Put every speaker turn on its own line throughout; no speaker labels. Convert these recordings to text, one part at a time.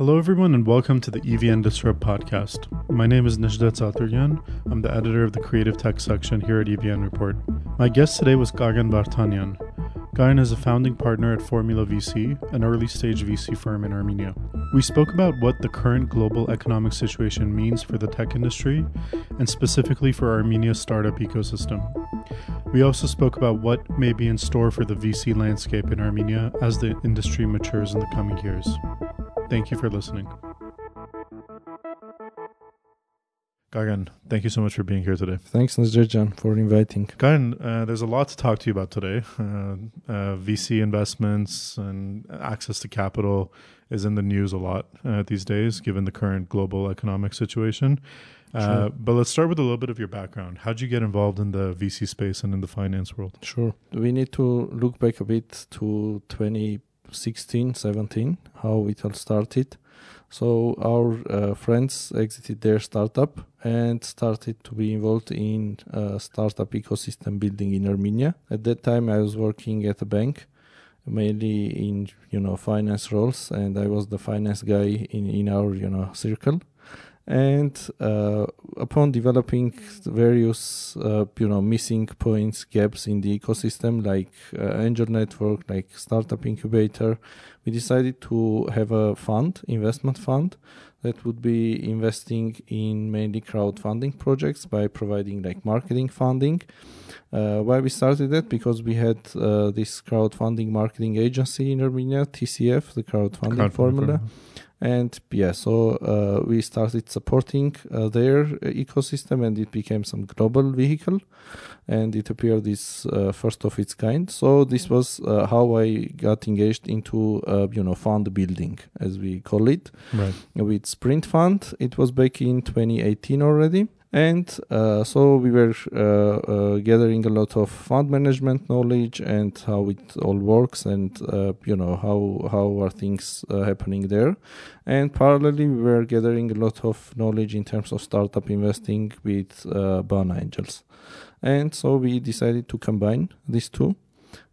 Hello, everyone, and welcome to the EVN Disrupt podcast. My name is Najdat Saturyan. I'm the editor of the creative tech section here at EVN Report. My guest today was Gagan Vartanian. Gagan is a founding partner at Formula VC, an early stage VC firm in Armenia. We spoke about what the current global economic situation means for the tech industry and specifically for Armenia's startup ecosystem. We also spoke about what may be in store for the VC landscape in Armenia as the industry matures in the coming years. Thank you for listening. Gagan, thank you so much for being here today.
Thanks, Nazirjan, for inviting.
Gagan, uh, there's a lot to talk to you about today. Uh, uh, VC investments and access to capital is in the news a lot uh, these days, given the current global economic situation. Uh, sure. But let's start with a little bit of your background. How did you get involved in the VC space and in the finance world?
Sure. We need to look back a bit to 2016, 17, how it all started. So our uh, friends exited their startup and started to be involved in startup ecosystem building in Armenia. At that time, I was working at a bank, mainly in you know finance roles, and I was the finance guy in in our you know circle and uh, upon developing various uh, you know missing points gaps in the ecosystem like uh, angel network like startup incubator we decided to have a fund investment fund that would be investing in mainly crowdfunding projects by providing like marketing funding. Uh, why we started that? Because we had uh, this crowdfunding marketing agency in armenia tcf the crowdfunding, crowdfunding formula and yeah so uh, we started supporting uh, their ecosystem and it became some global vehicle and it appeared this uh, first of its kind. So this was uh, how i got engaged into uh, you know fund building as we call it.
Right.
with sprint fund. It was back in 2018 already and uh, so we were uh, uh, gathering a lot of fund management knowledge and how it all works and uh, you know how how are things uh, happening there. And parallelly we were gathering a lot of knowledge in terms of startup investing with uh, Bana Angels. And so we decided to combine these two.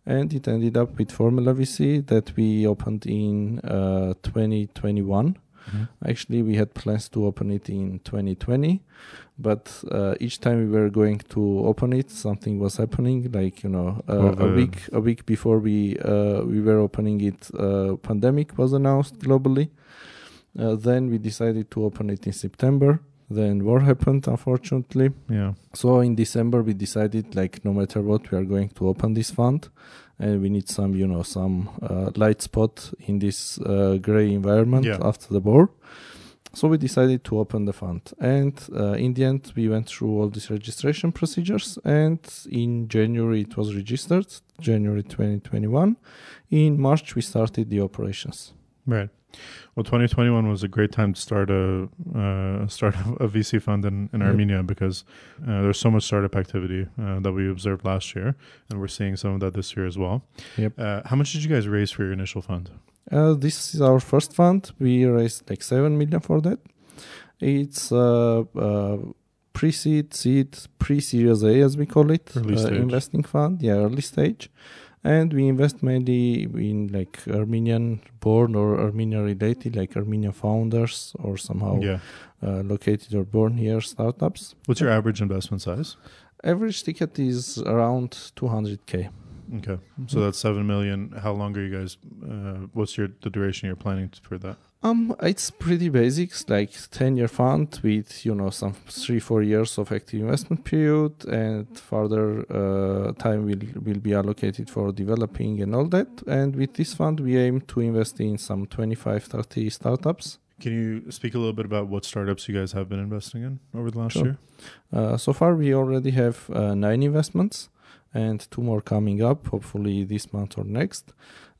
And it ended up with Formula VC that we opened in 2021 Mm-hmm. Actually, we had plans to open it in 2020, but uh, each time we were going to open it, something was happening. Like you know, uh, a week a week before we uh, we were opening it, uh, pandemic was announced globally. Uh, then we decided to open it in September then war happened unfortunately
yeah
so in december we decided like no matter what we are going to open this fund and we need some you know some uh, light spot in this uh, gray environment yeah. after the war so we decided to open the fund. And uh, in the end we went through all these registration procedures. And in january it was registered january 2021 in march we started the operations.
Right well, 2021 was a great time to start a uh, start a VC fund in, in yep. Armenia because uh, there's so much startup activity uh, that we observed last year, and we're seeing some of that this year as well.
Yep.
Uh, how much did you guys raise for your initial fund?
Uh, this is our first fund. We raised like seven million for that. It's uh, pre-seed, seed, pre-series A as we call it, investing fund. Yeah, early stage and we invest mainly in like Armenian born or Armenian related, like Armenian founders or somehow
yeah.
uh, located or born here startups.
What's your average investment size?
Average ticket is around 200k.
Okay, so that's seven million. How long are you guys? Uh, what's your the duration you're planning for that?
Um, it's pretty basics, like ten-year fund with you know some three four years of active investment period, and further uh, time will will be allocated for developing and all that. And with this fund, we aim to invest in some 25, 30 startups.
Can you speak a little bit about what startups you guys have been investing in over the last
sure.
year?
Uh, so far, we already have uh, nine investments and two more coming up, hopefully this month or next.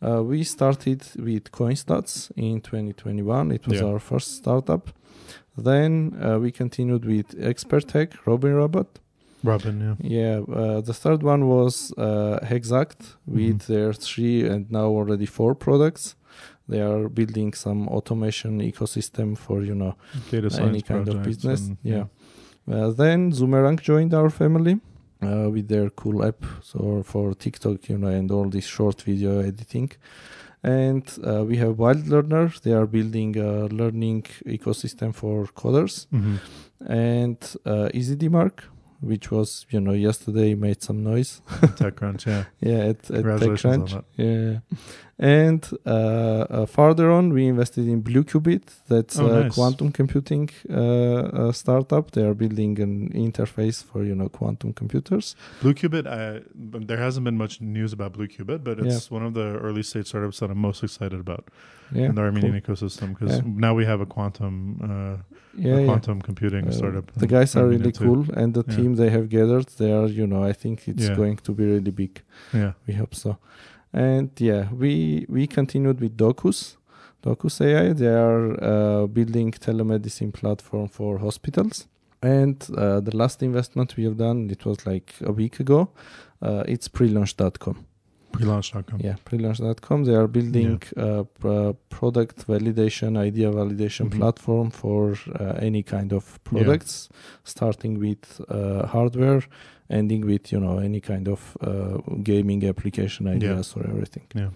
Uh, we started with CoinStats in 2021. It was yeah. our first startup. Then uh, we continued with Expertech, Robin Robot.
Robin,
yeah. Yeah. Uh, the third one was uh, Hexact with mm-hmm. their three and now already four products. They are building some automation ecosystem for you know
Data
any kind of business.
And,
yeah. yeah. Uh, then Zoomerang joined our family uh, with their cool app so for TikTok, you know, and all this short video editing. and uh, we have Wild Learner. They are building a learning ecosystem for coders,
Mhm.
and uh, EasyDMARC, which was you know yesterday made some noise.
TechCrunch, yeah.
yeah, at, at TechCrunch. Yeah, and uh, uh, farther on, we invested in BlueQubit. That's
Oh,
a
nice.
quantum computing uh, uh, startup. They are building an interface for you know quantum computers.
BlueQubit, I, there hasn't been much news about BlueQubit, but it's one of the early stage startups that I'm most excited about
Yeah,
in the Armenian
cool.
ecosystem because
Yeah.
now we have a quantum, uh,
yeah,
a
yeah.
quantum computing
Uh,
startup.
The guys are really
too.
cool, and the
Yeah.
team they have gathered, they are, you know, I think it's
Yeah.
going to be really big.
Yeah.
We hope so. And yeah, we we continued with Docus, Docus AI. They are uh, building telemedicine platform for hospitals. And uh, the last investment we have done, it was like a week ago. Uh, it's prelaunch.com.
Prelaunch.com.
Yeah, prelaunch.com. They are building a p- product validation, idea validation
Mhm.
platform for uh, any kind of products, starting with uh, hardware, ending with you know any kind of uh, gaming application ideas or everything. Yeah.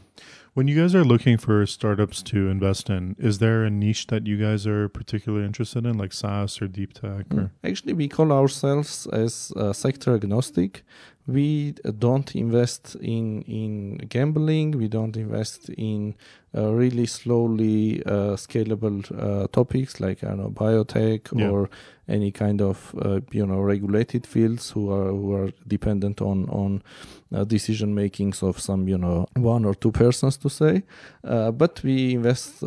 When you guys are looking for startups to invest in, is there a niche that you guys are particularly interested in, like SaaS or deep tech? Or
Actually, we call ourselves as uh, sector agnostic. We don't invest in in gambling. We don't invest in uh, really slowly uh, scalable uh, topics like I don't know biotech
Yeah.
or any kind of uh, you know regulated fields who are who are dependent on on uh, decision makings of some you know one or two persons to say. Uh, but we invest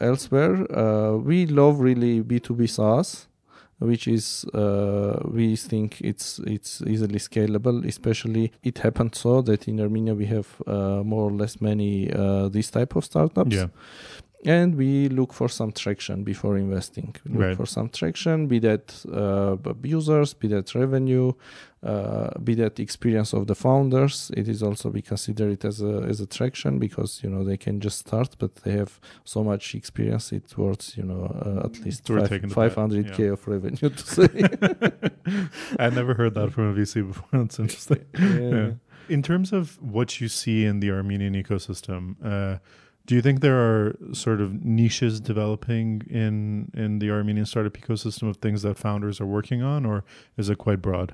elsewhere. Uh, we love really B two B SaaS which is uh, we think it's it's easily scalable. Especially, it happened so that in Armenia we have uh, more or less many uh, these type of startups,
yeah,
and we look for some traction before investing. We look
Right.
for some traction, be that uh, users, be that revenue, uh, be that experience of the founders. It is also we consider it as a as a traction because you know they can just start, but they have so much experience. It's worth you know uh, at least
It's worth taking the bet,
five hundred k of revenue to say.
I never heard that from a VC before. That's interesting.
yeah.
In terms of what you see in the Armenian ecosystem, uh, do you think there are sort of niches developing in in the Armenian startup ecosystem of things that founders are working on, or is it quite broad?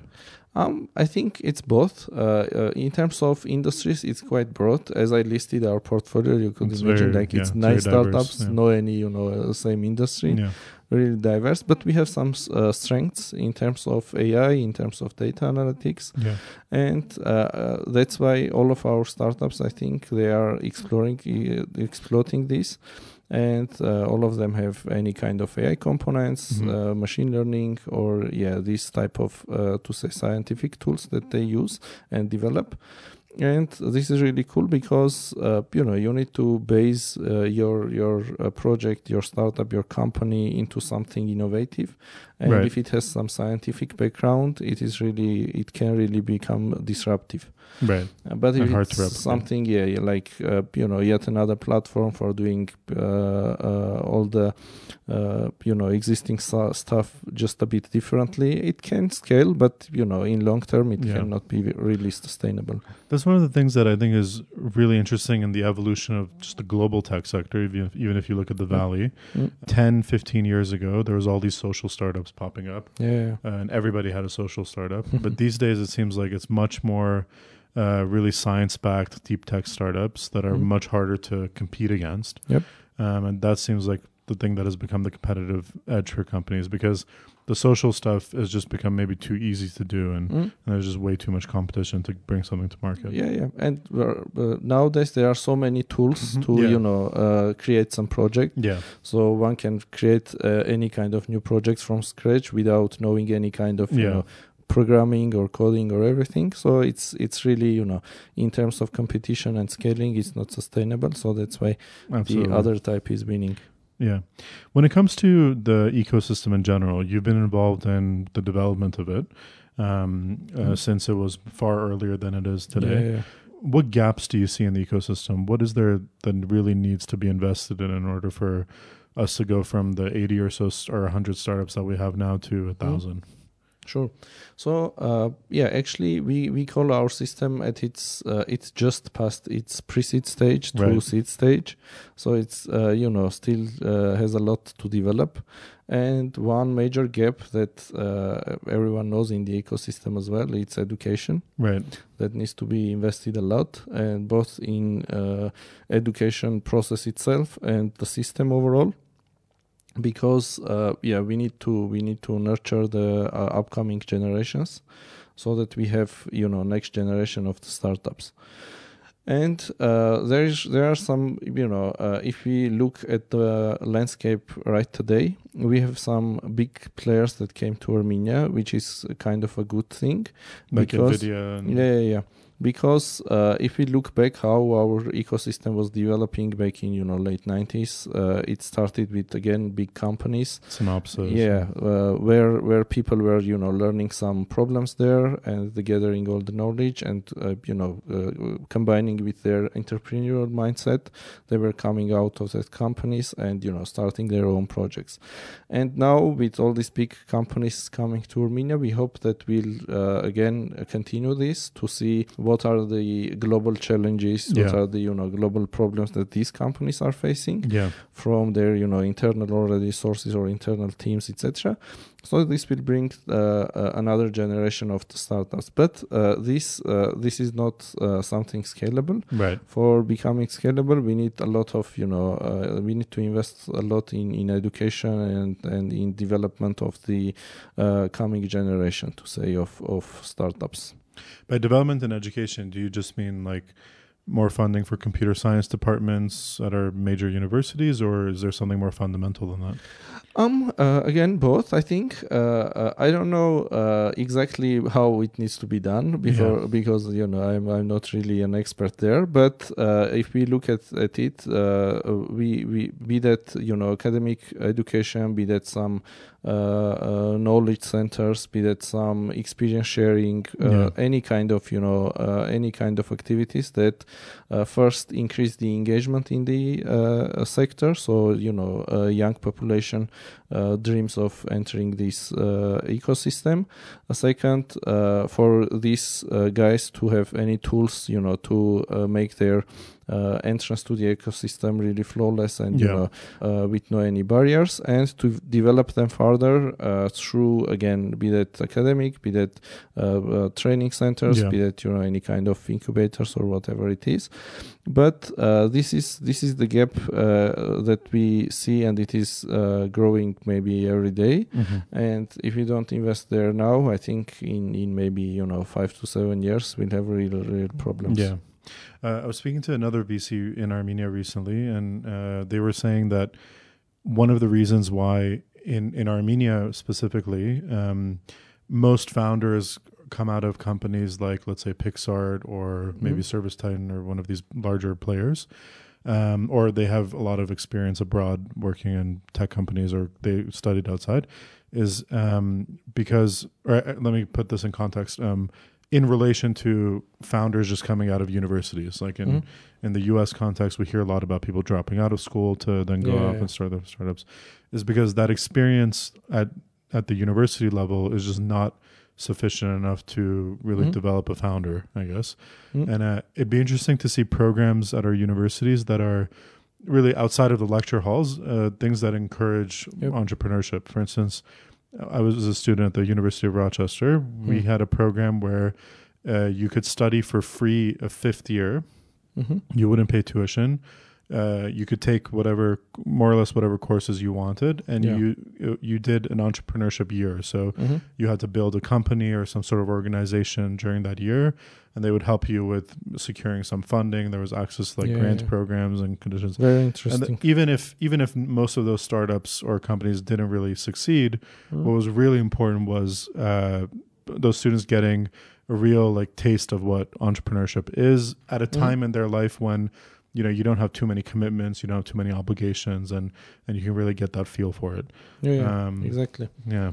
Um, I think it's both. Uh, uh, in terms of industries, it's quite broad. As I listed our portfolio, you could
It's
imagine
very-
like
yeah,
it's nine
very diverse,
startups,
yeah.
no any you know uh, same industry,
Yeah,
really diverse. But we have some uh, strengths in terms of AI, in terms of data analytics,
yeah,
and uh, uh, that's why all of our startups, I think, they are exploring, uh, exploiting this. And uh, all of them have any kind of AI components,
Mhm.
uh, machine learning, or yeah, this type of uh, to say scientific tools that they use and develop. And this is really cool because uh, you know you need to base uh, your your uh, project, your startup, your company into something innovative, and
Right.
if it has some scientific background, it is really it can really become disruptive.
right.
Uh, but if
And
it's something, yeah, yeah, like uh, you know, yet another platform for doing uh, uh, all the uh, you know existing stu- stuff just a bit differently, it can scale, but you know, in long term, it
Yeah.
cannot be really sustainable.
That's one of the things that I think is really interesting in the evolution of just the global tech sector. Even if, even if you look at the Valley,
Mm.
10, 15 years ago, there was all these social startups popping up.
Yeah,
uh, and everybody had a social startup. but these days, it seems like it's much more uh, really science-backed deep tech startups that are
Mhm.
much harder to compete against.
Yep.
Um, and that seems like the thing that has become the competitive edge for companies because the social stuff has just become maybe too easy to do, and,
Mm.
and there's just way too much competition to bring something to market.
Yeah, yeah, and uh, uh, nowadays there are so many tools
Mhm.
to
Yeah.
you know uh, create some project.
Yeah.
So one can create uh, any kind of new projects from scratch without knowing any kind of you
Yeah.
know programming or coding or everything. So it's it's really you know in terms of competition and scaling, it's not sustainable. So that's why
Absolutely.
the other type is winning.
Yeah. When it comes to the ecosystem in general, you've been involved in the development of it um, uh,
Mm.
since it was far earlier than it is today.
Yeah, yeah.
What gaps do you see in the ecosystem? What is there that really needs to be invested in in order for us to go from the 80 or so st- or 100 startups that we have now to a 1,000?
Sure. So uh, yeah, actually, we, we call our system at its uh, it's just past its pre-seed stage to
Right.
seed stage. So it's uh, you know still uh, has a lot to develop. And one major gap that uh, everyone knows in the ecosystem as well, it's education
Right.
that needs to be invested a lot, and both in uh, education process itself and the system overall. Because uh, yeah, we need to we need to nurture the uh, upcoming generations, so that we have you know next generation of the startups. And uh, there is there are some you know uh, if we look at the landscape right today, we have some big players that came to Armenia, which is kind of a good thing.
Like
because-
Nvidia. And,
Yeah, yeah, yeah. Because uh, if we look back how our ecosystem was developing back in you know late 90s, uh, it started with again big companies.
Synopsys.
Yeah, uh, where where people were you know learning some problems there and the gathering all the knowledge and uh, you know uh, combining with their entrepreneurial mindset, they were coming out of that companies and you know starting their own projects. And now with all these big companies coming to Armenia, we hope that we'll uh, again continue this to see what are the global challenges, what are the you know global problems that these companies are facing
Yeah.
from their you know internal already sources or internal teams etc so this will bring uh, uh, another generation of the startups. But uh, this uh, this is not uh, something scalable.
Right.
for becoming scalable we need a lot of you know uh, we need to invest a lot in in education and and in development of the uh, coming generation to say of of startups
By development and education, do you just mean like more funding for computer science departments at our major universities, or is there something more fundamental than that?
Um. Uh, again, both. I think. Uh, uh, I don't know uh, exactly how it needs to be done before because you know I'm I'm not really an expert there. But uh, if we look at at it, uh, we we be that you know academic education, be that some knowledge centers, be that some experience sharing, uh,
Yeah.
any kind of you know uh, any kind of activities that uh, first increase the engagement in the uh, sector. So you know, uh, young population uh, dreams of entering this uh, ecosystem. A second, uh, for these uh, guys to have any tools, you know, to uh, make their uh, entrance to the ecosystem really flawless and you know uh, with no any barriers and to develop them further uh, through again be that academic be that uh, uh, training centers
Yeah.
be that you know any kind of incubators or whatever it is but uh, this is this is the gap uh, that we see and it is uh, growing maybe every day. And if we don't invest there now i think in in maybe you know five to seven years we'll have real real problems.
Yeah. Uh, I was speaking to another VC in Armenia recently, and uh, they were saying that one of the reasons why in, in Armenia specifically, um, most founders come out of companies like, let's say, PicsArt or maybe
Mhm.
Service Titan or one of these larger players. Um, or they have a lot of experience abroad working in tech companies or they studied outside is um, because or, uh, let me put this in context um, in relation to founders just coming out of universities like in
Mhm.
in the US context we hear a lot about people dropping out of school to then go
Yeah,
up
yeah.
and start their startups is because that experience at at the university level is just not sufficient enough to really
Mhm.
develop a founder I guess
Mhm.
and uh, it'd be interesting to see programs at our universities that are really outside of the lecture halls, uh, things that encourage
Yep.
entrepreneurship. For instance, I was a student at the University of Rochester. We
Hmm.
had a program where uh, you could study for free a fifth year.
Mhm.
You wouldn't pay tuition. Uh, you could take whatever, more or less, whatever courses you wanted, and
Yeah.
you you did an entrepreneurship year. So
Mhm.
you had to build a company or some sort of organization during that year and they would help you with securing some funding there was access to like
Yeah,
grant
yeah.
programs and conditions
very interesting
th- even if even if most of those startups or companies didn't really succeed
Mm.
what was really important was uh, those students getting a real like taste of what entrepreneurship is at a
Mm.
time in their life when you know you don't have too many commitments you don't have too many obligations and and you can really get that feel for it
yeah, yeah,
um,
exactly
yeah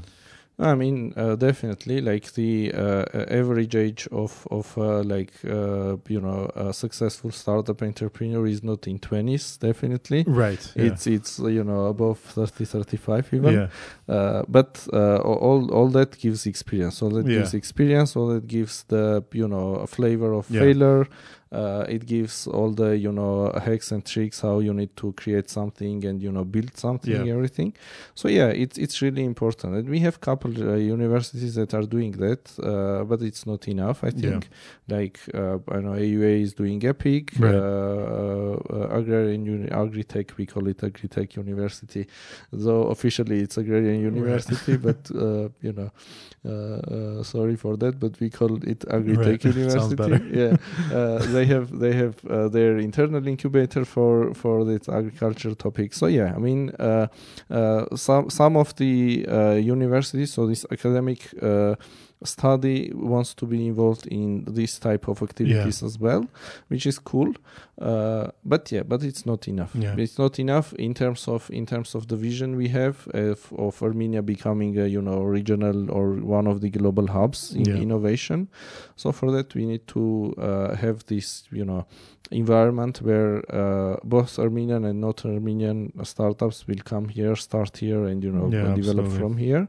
I mean, uh, definitely. Like the uh, average age of of uh, like uh, you know a successful startup entrepreneur is not in twenties. Definitely,
Right. Yeah.
it's it's you know above 30, 35 even.
yeah.
Uh, but uh, all all that gives experience. All that
Yeah.
gives experience. All that gives the you know a flavor of
Yeah.
failure. Uh, it gives all the you know hacks and tricks how you need to create something and you know build something
Yeah.
everything. So yeah, it's it's really important. And we have couple uh, universities that are doing that, uh, but it's not enough. I
Yeah.
think like uh, I know AUA is doing Epic,
Right.
uh, uh, Agrarian Uni- Agritech. We call it Agritech University though officially it's agrarian university but uh, you know sorry for that but we call it agritech
Right. Sounds
university
better.
yeah uh, they have they have uh, their internal incubator for for this agriculture topic. So yeah i mean uh, uh, some some of the uh, universities so this academic study wants to be involved in this type of activities as well which is cool uh, but yeah but it's not enough
Yeah.
it's not enough in terms of in terms of the vision we have of, of armenia becoming a you know regional or one of the global hubs in
Yeah.
innovation so for that we need to uh, have this you know environment where uh, both armenian and not armenian startups will come here start here and you know
Yeah,
develop
absolutely.
from here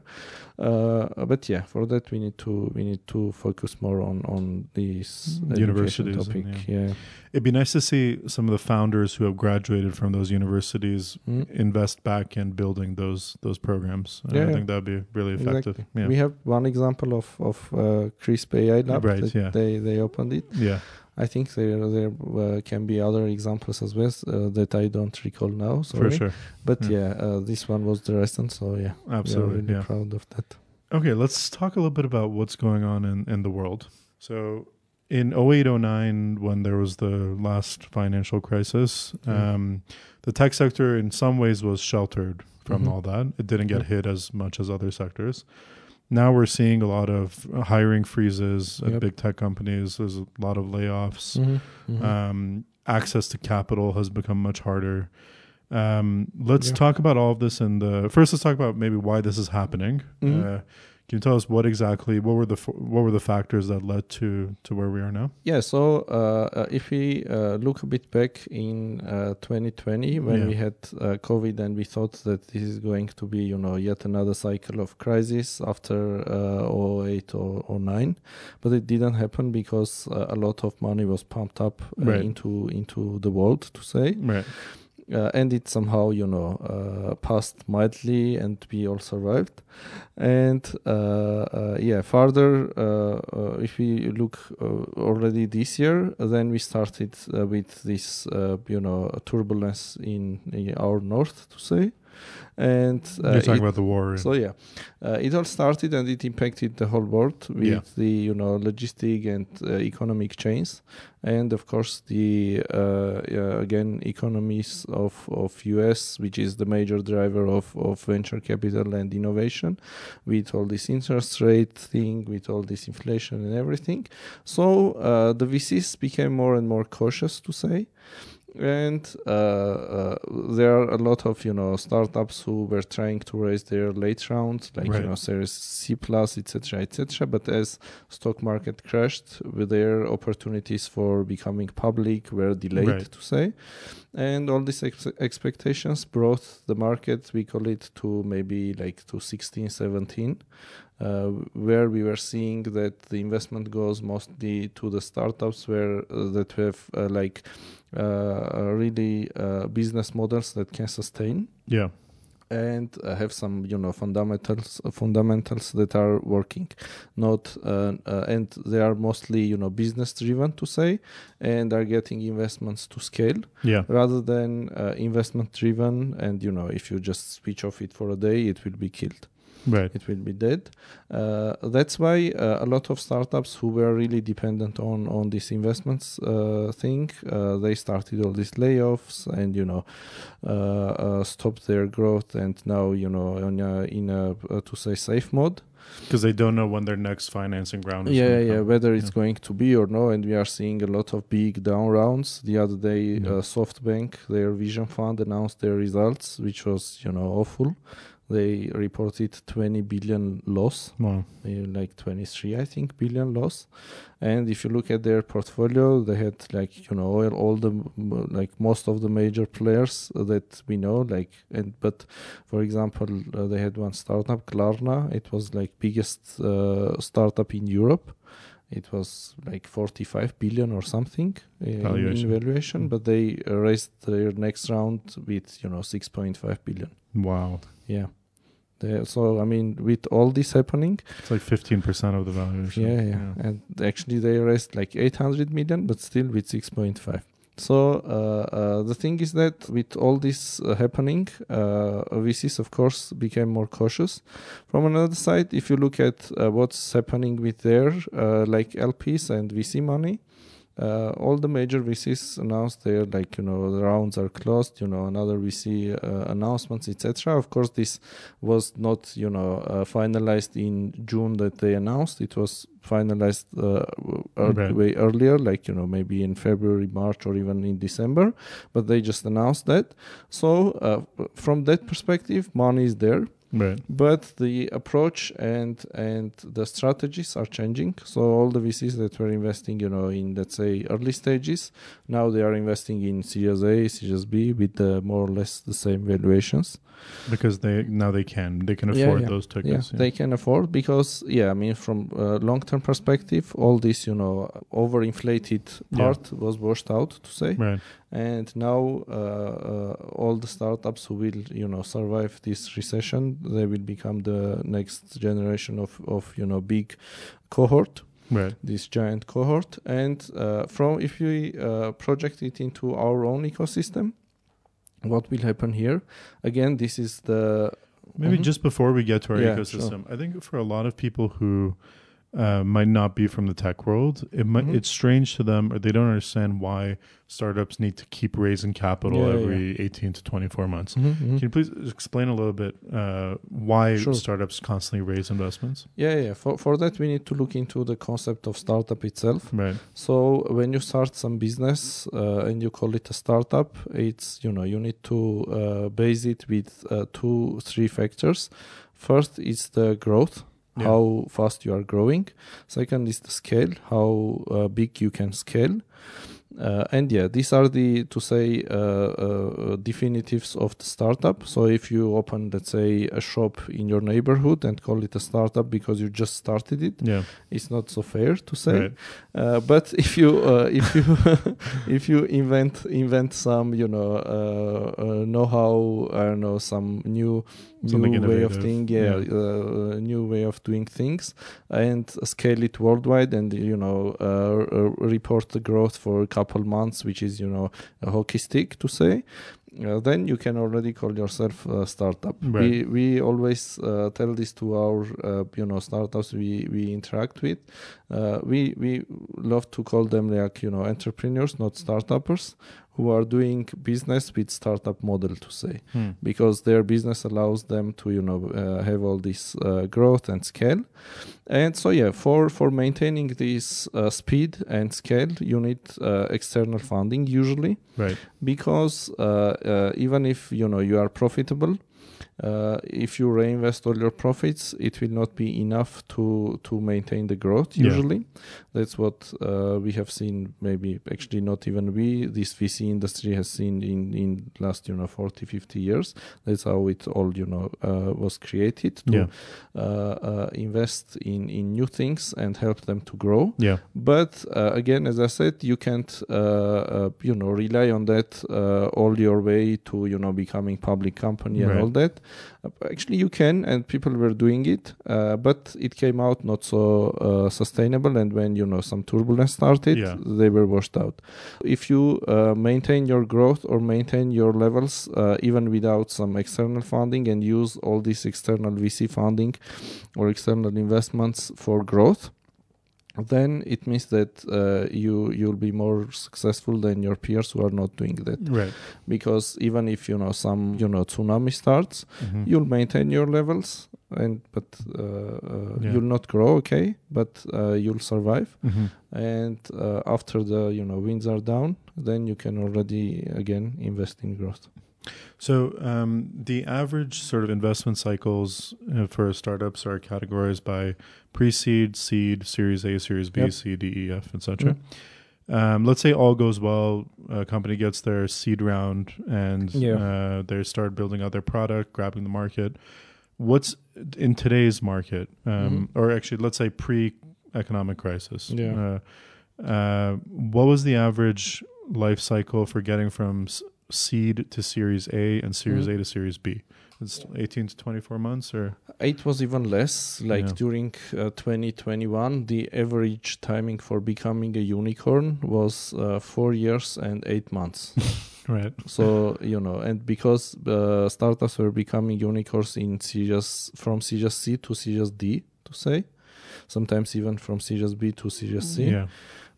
uh, but yeah for that we need to we need to focus more on on these education
Universities and, yeah.
yeah,
It'd be nice to see some of the founders who have graduated from those universities
Mm.
invest back in building those those programs. And I think that'd be really effective.
Exactly.
Yeah.
We have one example of of uh, Krisp AI Lab.
Right,
that
yeah.
They they opened it.
yeah.
I think there there uh, can be other examples as well uh, that I don't recall now. Sorry.
For sure.
But
Yeah.
yeah, uh, this one was the recent. So yeah,
Absolutely.
really
Yeah.
proud of that.
Okay, let's talk a little bit about what's going on in, in the world. So, in 08 09, when there was the last financial crisis,
Mm.
um, the tech sector in some ways was sheltered from
Mhm.
all that. It didn't get hit as much as other sectors. Now we're seeing a lot of hiring freezes at
Yep.
big tech companies. There's a lot of layoffs.
Mhm.
Um, access to capital has become much harder. Um, let's
Yeah.
talk about all of this in the first. Let's talk about maybe why this is happening.
Mhm.
Uh, can you tell us what exactly what were the what were the factors that led to to where we are now?
Yeah, so uh, uh, if we uh, look a bit back in uh, 2020 when
Yeah.
we had uh, COVID and we thought that this is going to be, you know, yet another cycle of crisis after uh, 08 or, or 09, but it didn't happen because uh, a lot of money was pumped up uh,
Right.
into into the world, to say,
Right.
Uh, and it somehow, you know, uh, passed mildly, and we all survived. And uh, uh, yeah, further, uh, uh, if we look already this year, then we started with this, you know, turbulence in, in our north, to say. And uh,
You're talking
it-
about the war.
so yeah, uh, it all started and it impacted the whole world with
Yeah.
the you know logistic and uh, economic chains, and of course the uh, again economies of of US, which is the major driver of of venture capital and innovation, with all this interest rate thing, with all this inflation and everything. So uh, the VCs became more and more cautious to say and uh, uh, there are a lot of you know startups who were trying to raise their late rounds like
Right.
you know series c plus etc etc but as stock market crashed with their opportunities for becoming public were delayed
Right.
to say and all these ex- expectations brought the market we call it to maybe like to 16 17 uh, where we were seeing that the investment goes mostly to the startups where uh, that have uh, like uh, really uh, business models that can sustain
Yeah.
and uh, have some you know fundamentals fundamentals that are working not uh, uh, and they are mostly you know business driven to say and are getting investments to scale
Yeah.
rather than uh, investment driven and you know if you just switch off it for a day it will be killed
Right.
it will be dead. Uh, that's why uh, a lot of startups who were really dependent on on this investments uh, thing, uh, they started all these layoffs and you know uh, uh, stopped their growth and now you know in a, in a uh, to say safe mode.
because they don't know when their next financing round. Is
yeah yeah whether it's
Yeah.
going to be or no and we are seeing a lot of big down rounds the other day
Yeah.
uh, softbank their vision fund announced their results which was you know awful they reported 20 billion loss.
Wow.
like 23 i think billion loss. And if you look at their portfolio they had like you know all, all the like most of the major players that we know like and but for example uh, they had one startup klarna. It was like biggest uh, startup in europe it was like 45 billion or something uh, in-
Valuation. Mm.
but they raised their next round with you know 6.5 billion
Wow.
yeah They- so i mean with all this happening
It's like fifteen percent of the valuation.
yeah, yeah, And actually, they raised like 800 million, but still with 6.5. So uh, uh, the thing is that with all this uh, happening, uh, VCs of course became more cautious. From another side, if you look at uh, what's happening with their uh, like LPs and VC money, uh, all the major VCs announced their like you know the rounds are closed. You know another VC uh, announcements, etc. Of course, this was not you know uh, finalized in June that they announced. It was finalized uh,
Right.
way earlier, like you know maybe in February, March, or even in December. But they just announced that. So uh, from that perspective, money is there
Right.
but the approach and and the strategies are changing so all the vcs that were investing you know in let's say early stages now they are investing in series a series b with more or less the same valuations
Because they now they can they can afford
yeah.
those
yeah,
tickets.
they can afford because yeah i mean from a long term perspective all this you know overinflated
Yeah.
part was washed out to say
Right.
and now uh, uh, all the startups who will you know survive this recession they will become the next generation of of you know big cohort
Right.
this giant cohort and uh, from if we uh, project it into our own ecosystem what will happen here again this is the
Maybe
Mhm.
just before we get to our
Yeah,
ecosystem, I think for a lot of people who uh, might not be from the tech world, it might
Mhm.
it's strange to them, or they don't understand why startups need to keep raising capital
Yeah, yeah.
every eighteen to twenty four months.
Mhm, mhm.
Can you please explain a little bit uh, why
Sure.
startups constantly raise investments?
yeah yeah for, for that we need to look into the concept of startup itself
Right.
So when you start some business uh, and you call it a startup, it's you know you need to uh, base it with uh, two three factors. First is the growth,
Yeah.
how fast you are growing. Second is the scale, how uh, big you can scale. Uh, and yeah, these are the to say uh, uh, definitives of the startup. So if you open, let's say, a shop in your neighborhood and call it a startup because you just started it,
Yeah.
it's not so fair to say.
Right.
Uh, but if you uh, if you if you invent invent some you know uh, uh, know-how I don't know some new
Something
new way of thing yeah,
yeah.
Uh, new way of doing things and scale it worldwide and you know uh, report the growth for a couple months which is you know a hockey stick to say uh, then you can already call yourself a startup. We
Right.
we always uh, tell this to our uh, you know startups we we interact with. Uh, we we love to call them like you know entrepreneurs, not startuppers, who are doing business with startup model to say
Hmm.
because their business allows them to you know uh, have all this uh, growth and scale and so yeah for for maintaining this uh, speed and scale you need uh, external funding usually
Right.
because uh, uh, even if you know you are profitable uh, if you reinvest all your profits it will not be enough to to maintain the growth
Yeah.
usually that's what uh, we have seen maybe actually not even we this vc industry has seen in in last you know 40 50 years that's how it all you know uh, was created to
Yeah.
uh, uh, invest in in new things and help them to grow
Yeah.
but uh, again as i said you can't you know rely on that uh, all your way to you know becoming public company and
Right.
all that Uh, actually you can and people were doing it uh, but it came out not so uh, sustainable and when you know some turbulence started
Yeah.
they were washed out if you uh, maintain your growth or maintain your levels uh, even without some external funding and use all this external vc funding or external investments for growth then it means that uh, you you'll be more successful than your peers who are not doing that
Right.
because even if you know some you know tsunami starts
Mhm.
you'll maintain your levels and but uh, uh,
Yeah.
you'll not grow. Okay, but uh, you'll survive.
hmm
And uh, after the you know winds are down, then you can already again invest in growth.
So um, the average sort of investment cycles uh, for startups are categorized by pre-seed, seed, Series A, Series B,
Yep.
C, D, E, F, etc. Um, let's say all goes well, a company gets their seed round and
Yeah.
uh, they start building out their product, grabbing the market. What's in today's market, um, or actually, let's say pre-economic crisis?
Yeah.
Uh, uh, what was the average life cycle for getting from seed to Series A and Series
Mhm.
A to Series B? It's 18 to 24 months, or
It was even less. Like
Yeah.
during uh, 2021, the average timing for becoming a unicorn was uh, four years and eight months.
right?
so you know, and because uh, startups were becoming unicorns in Series from Series C to Series D, to say, sometimes even from Series B to Series C.
Yeah,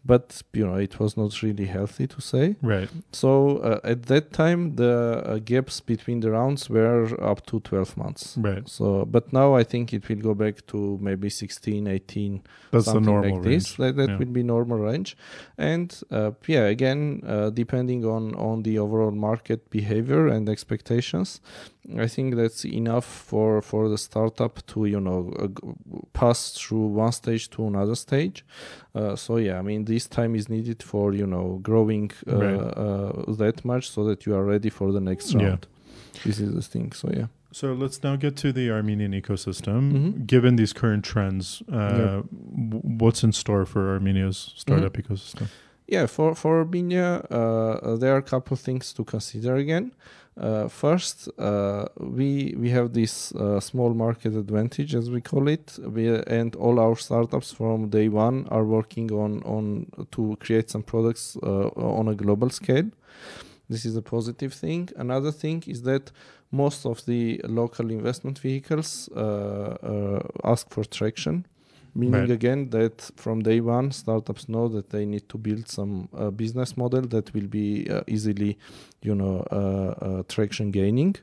But you know, it was not really healthy to say.
right.
So uh, at that time, the uh, gaps between the rounds were up to 12 months.
Right.
So, but now I think it will go back to maybe 16, 18,
That's the normal
like
range.
this. That, that
Yeah.
will be normal range. And uh, yeah, again, uh, depending on on the overall market behavior and expectations, I think that's enough for for the startup to you know uh, pass through one stage to another stage. Uh, so yeah, I mean, this time is needed for you know growing uh,
Right.
uh, that much so that you are ready for the next
Yeah.
round. This is the thing. So yeah.
So let's now get to the Armenian ecosystem.
Mhm.
Given these current trends, uh,
Yep.
what's in store for Armenia's startup
Mm-hmm.
ecosystem?
Yeah, for for Armenia, uh, uh, there are a couple things to consider again. Uh, first, uh, we we have this uh, small market advantage, as we call it, we, and all our startups from day one are working on on to create some products on a global scale. This is a positive thing. Another thing is that most of the local investment vehicles ask for traction meaning
Right.
again that from day one startups know that they need to build some uh, business model that will be uh, easily you know uh, uh, traction gaining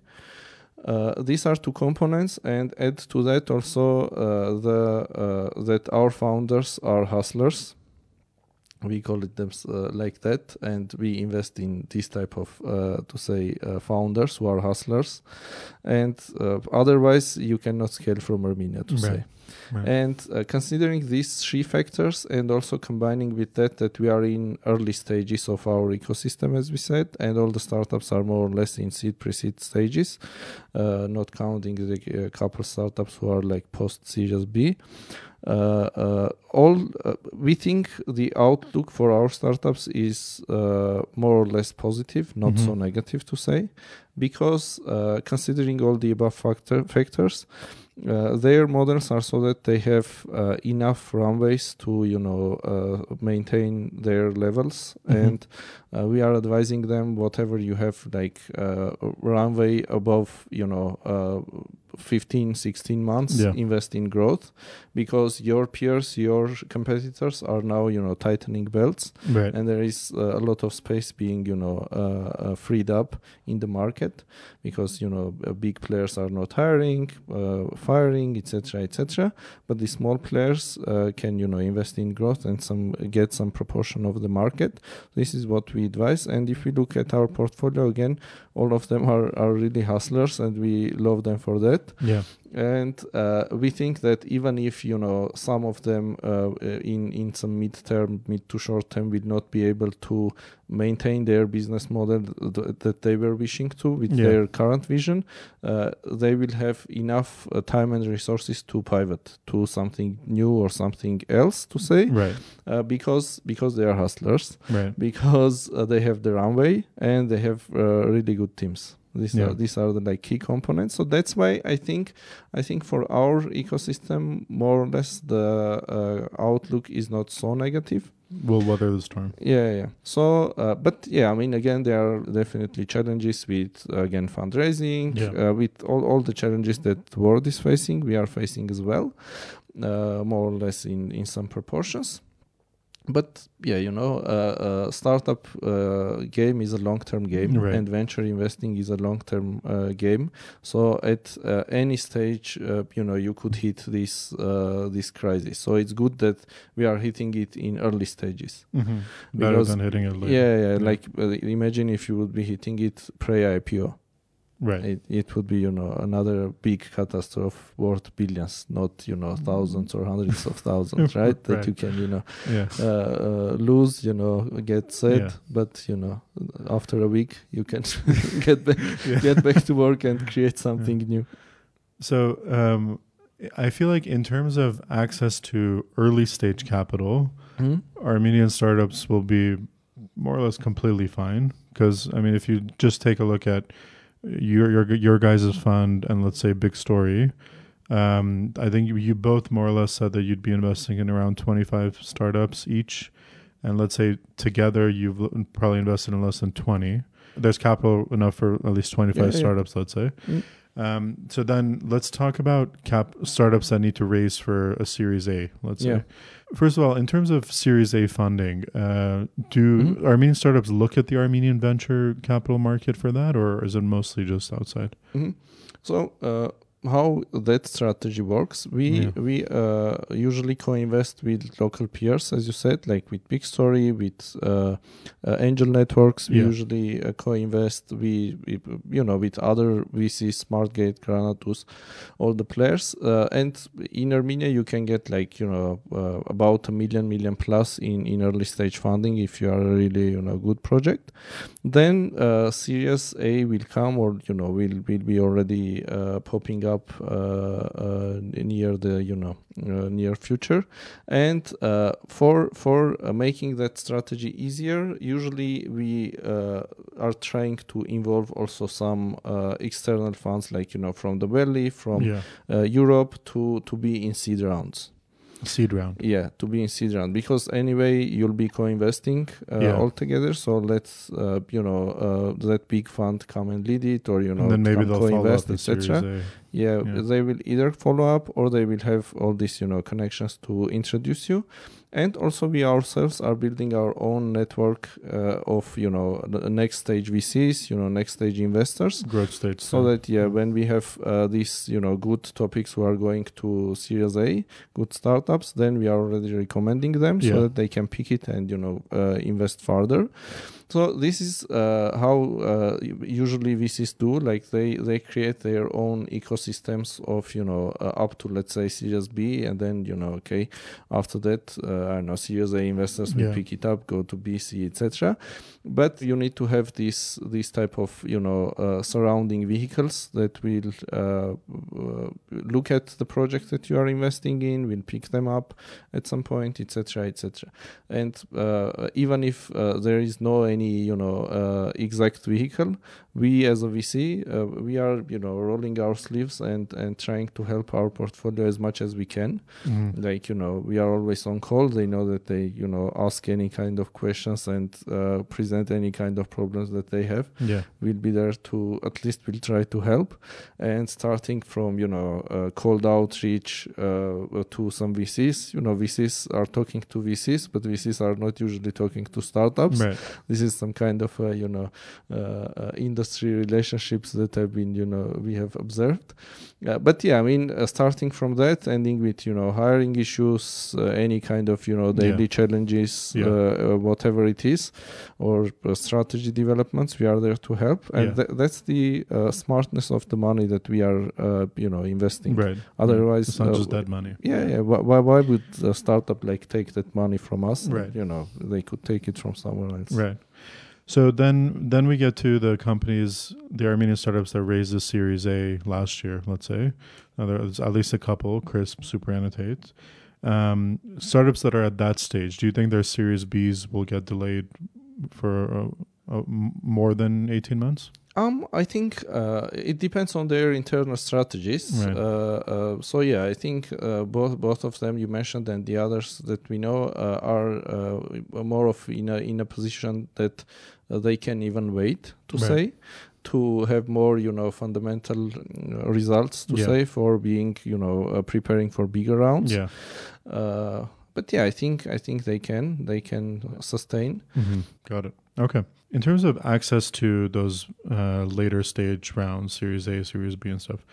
uh, these are two components and add to that also uh, the that our founders are hustlers we call it them uh, like that and we invest in this type of uh, to say uh, founders who are hustlers and uh, otherwise you cannot scale from armenia to
Right.
say
Right.
and uh, considering these three factors and also combining with that that we are in early stages of our ecosystem as we said and all the startups are more or less in seed pre-seed stages uh, not counting the uh, couple startups who are like post series b all uh, we think the outlook for our startups is uh, more or less positive not so
Mhm.
negative to say because uh, considering all the above factor factors uh, their models are so that they have uh, enough runways to you know uh, maintain their levels
Mhm.
and uh, we are advising them whatever you have like uh, runway above you know uh, 15 16 months
Yeah.
invest in growth because your peers your competitors are now you know tightening belts.
Right.
and there is uh, a lot of space being you know uh, uh, freed up in the market because you know uh, big players are not hiring uh, firing etc etc but the small players uh, can you know invest in growth and some get some proportion of the market. This is what we advise. And if we look at our portfolio again all of them are, are really hustlers and we love them for that
yeah.
and uh, we think that even if you know some of them uh, in in some mid term mid to short term will not be able to maintain their business model th- that they were wishing to with
Yeah.
their current vision uh, they will have enough uh, time and resources to pivot to something new or something else to say
Right.
uh, because because they are hustlers
Right.
because uh, they have the runway and they have uh, really good teams. These
Yeah.
are these are the like key components. So that's why I think I think for our ecosystem, more or less the uh, outlook is not so negative.
We'll weather the storm.
Yeah, yeah. So, uh, but yeah, I mean, again, there are definitely challenges with again fundraising,
Yeah.
uh, with all all the challenges that the world is facing. We are facing as well, uh, more or less in in some proportions. But yeah, you know, uh, uh, startup uh, game is a long-term game,
Right.
and venture investing is a long-term uh, game. So at uh, any stage, uh, you know, you could hit this uh, this crisis. So it's good that we are hitting it in early stages.
Mm-hmm. Better
Because-
than hitting it later.
Yeah, yeah.
Yeah.
Like uh, imagine if you would be hitting it pre-IPO.
Right.
It, it would be, you know, another big catastrophe worth billions, not, you know, thousands or hundreds of thousands, right? That you can, you know,
yeah.
uh, uh, lose, you know, get sad,
Yeah.
but you know, after a week you can get back,
Yeah.
get back to work and create something new.
So um, I feel like in terms of access to early stage capital, Armenian startups will be more or less completely fine. Because I mean, if you just take a look at your your your guys' fund and let's say Big Story, um, I think you, you both more or less said that you'd be investing in around twenty five startups each, and let's say together you've probably invested in less than twenty. There's capital enough for at least twenty five
Yeah, yeah.
startups, let's say.
Mm.
Um, so then let's talk about cap startups that need to raise for a Series A. Let's
Yeah.
say. First of all, in terms of Series A funding, uh, do
Mhm.
Armenian startups look at the Armenian venture capital market for that, or is it mostly just outside?
Mhm. So uh, how that strategy works? We
Yeah.
we uh, usually co-invest with local peers, as you said, like with Big Story, with uh, uh, angel networks. We
Yeah.
usually uh, co-invest. We, we you know with other VCs, SmartGate, Granatus, all the players. Uh, and in Armenia, you can get like you know uh, about a million, million plus in in early stage funding if you are really you know good project. Then uh, Series A will come, or you know, will will be already uh, popping up uh, uh, near the you know uh, near future. And uh, for for making that strategy easier, usually we uh, are trying to involve also some uh, external funds, like you know from the Valley, from
yeah,
uh, Europe, to to be in seed rounds.
Seed round.
Yeah, to be in seed round because anyway you'll be co-investing uh,
Yeah.
all together. So let's uh, you know uh, that big fund come and lead it, or you know
and then maybe they'll
co-invest, etc. Yeah,
Yeah.
they will either follow up or they will have all these you know connections to introduce you. And also we ourselves are building our own network uh, of you know next stage VCs, you know next stage investors
growth stage.
so that yeah when we have uh, these you know good topics who are going to series a good startups then we are already recommending them
Yeah.
so that they can pick it and you know uh, invest further so this is uh, how uh, usually VCs do like they they create their own ecosystems of you know uh, up to let's say series b and then you know okay after that uh, i don't know series a investors will
Yeah.
pick it up go to bc etc but you need to have this this type of you know uh, surrounding vehicles that will look at the project that you are investing in will pick them up at some point etc etc and uh, even if uh, there is no any you know uh, exact vehicle we as a vc uh, we are you know rolling our sleeves and and trying to help our portfolio as much as we can.
Mhm.
like you know we are always on call. They know that they you know ask any kind of questions and uh, present any kind of problems that they have.
Yeah,
we'll be there to at least we'll try to help. And starting from you know uh, cold outreach uh, to some vcs you know vcs are talking to vcs but vcs are not usually talking to startups.
Right.
this is some kind of uh, you know uh, uh, industry relationships that have been you know we have observed uh, but yeah i mean uh, starting from that ending with you know hiring issues uh, any kind of you know daily
Yeah.
challenges
Yeah.
uh, uh, whatever it is or uh, strategy developments we are there to help and
Yeah.
tha- that's the uh, smartness of the money that we are uh, you know investing
Right.
Otherwise,
it's not just dead money.
yeah, yeah. Why, why, why would a startup like take that money from us?
Right.
You know, they could take it from somewhere else.
Right. So then, then we get to the companies, the Armenian startups that raised the Series A last year. Let's say now there's at least a couple: Krisp, Super Annotate. Um, startups that are at that stage. Do you think their Series Bs will get delayed for uh, uh, more than eighteen months?
Um, I think uh, it depends on their internal strategies.
Right.
Uh, uh, so yeah, I think uh, both both of them you mentioned and the others that we know uh, are uh, more of in a in a position that they can even wait to
Right.
say to have more you know fundamental uh, results to
Yeah.
say for being you know uh, preparing for bigger rounds.
Yeah,
Uh, but yeah, I think I think they can they can sustain.
Mm-hmm. Got it. Okay. In terms of access to those uh, later stage rounds, Series A, Series B, and stuff,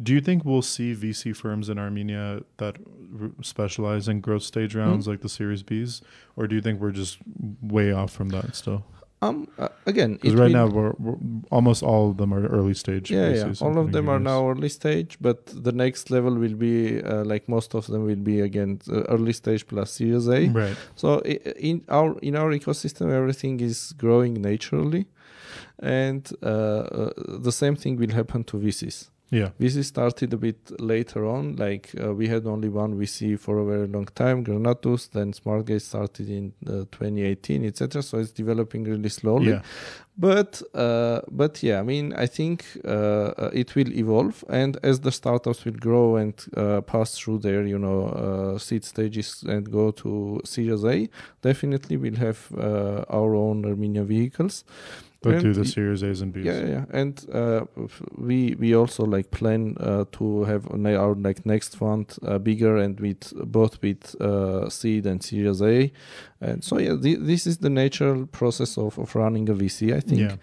do you think we'll see VC firms in Armenia that r- specialize in growth stage rounds
Mm-hmm.
like the Series Bs, or do you think we're just way off from that still?
Um, uh, again,
Because right now we're, we're almost all of them are early stage.
yeah, yeah, all of them are now early stage, but the next level will be uh, like most of them will be again uh, early stage plus Series A.
Right.
So in our in our ecosystem, everything is growing naturally, and uh, uh, the same thing will happen to VCs.
Yeah.
VC started a bit later on. Like uh, we had only one VC for a very long time, Granatus. Then SmartGate started in uh, 2018, etc. So it's developing really slowly.
Yeah.
But uh, but yeah, I mean, I think uh, uh, it will evolve, and as the startups will grow and uh, pass through their you know uh, seed stages and go to Series A, definitely we'll have uh, our own Armenia vehicles.
But do the Series A's and B's.
Yeah, yeah, and uh, we we also like plan uh, to have our like next fund uh, bigger and with both with uh, seed and Series A, and so yeah, thi- this is the natural process of, of running a VC. I think
Yeah.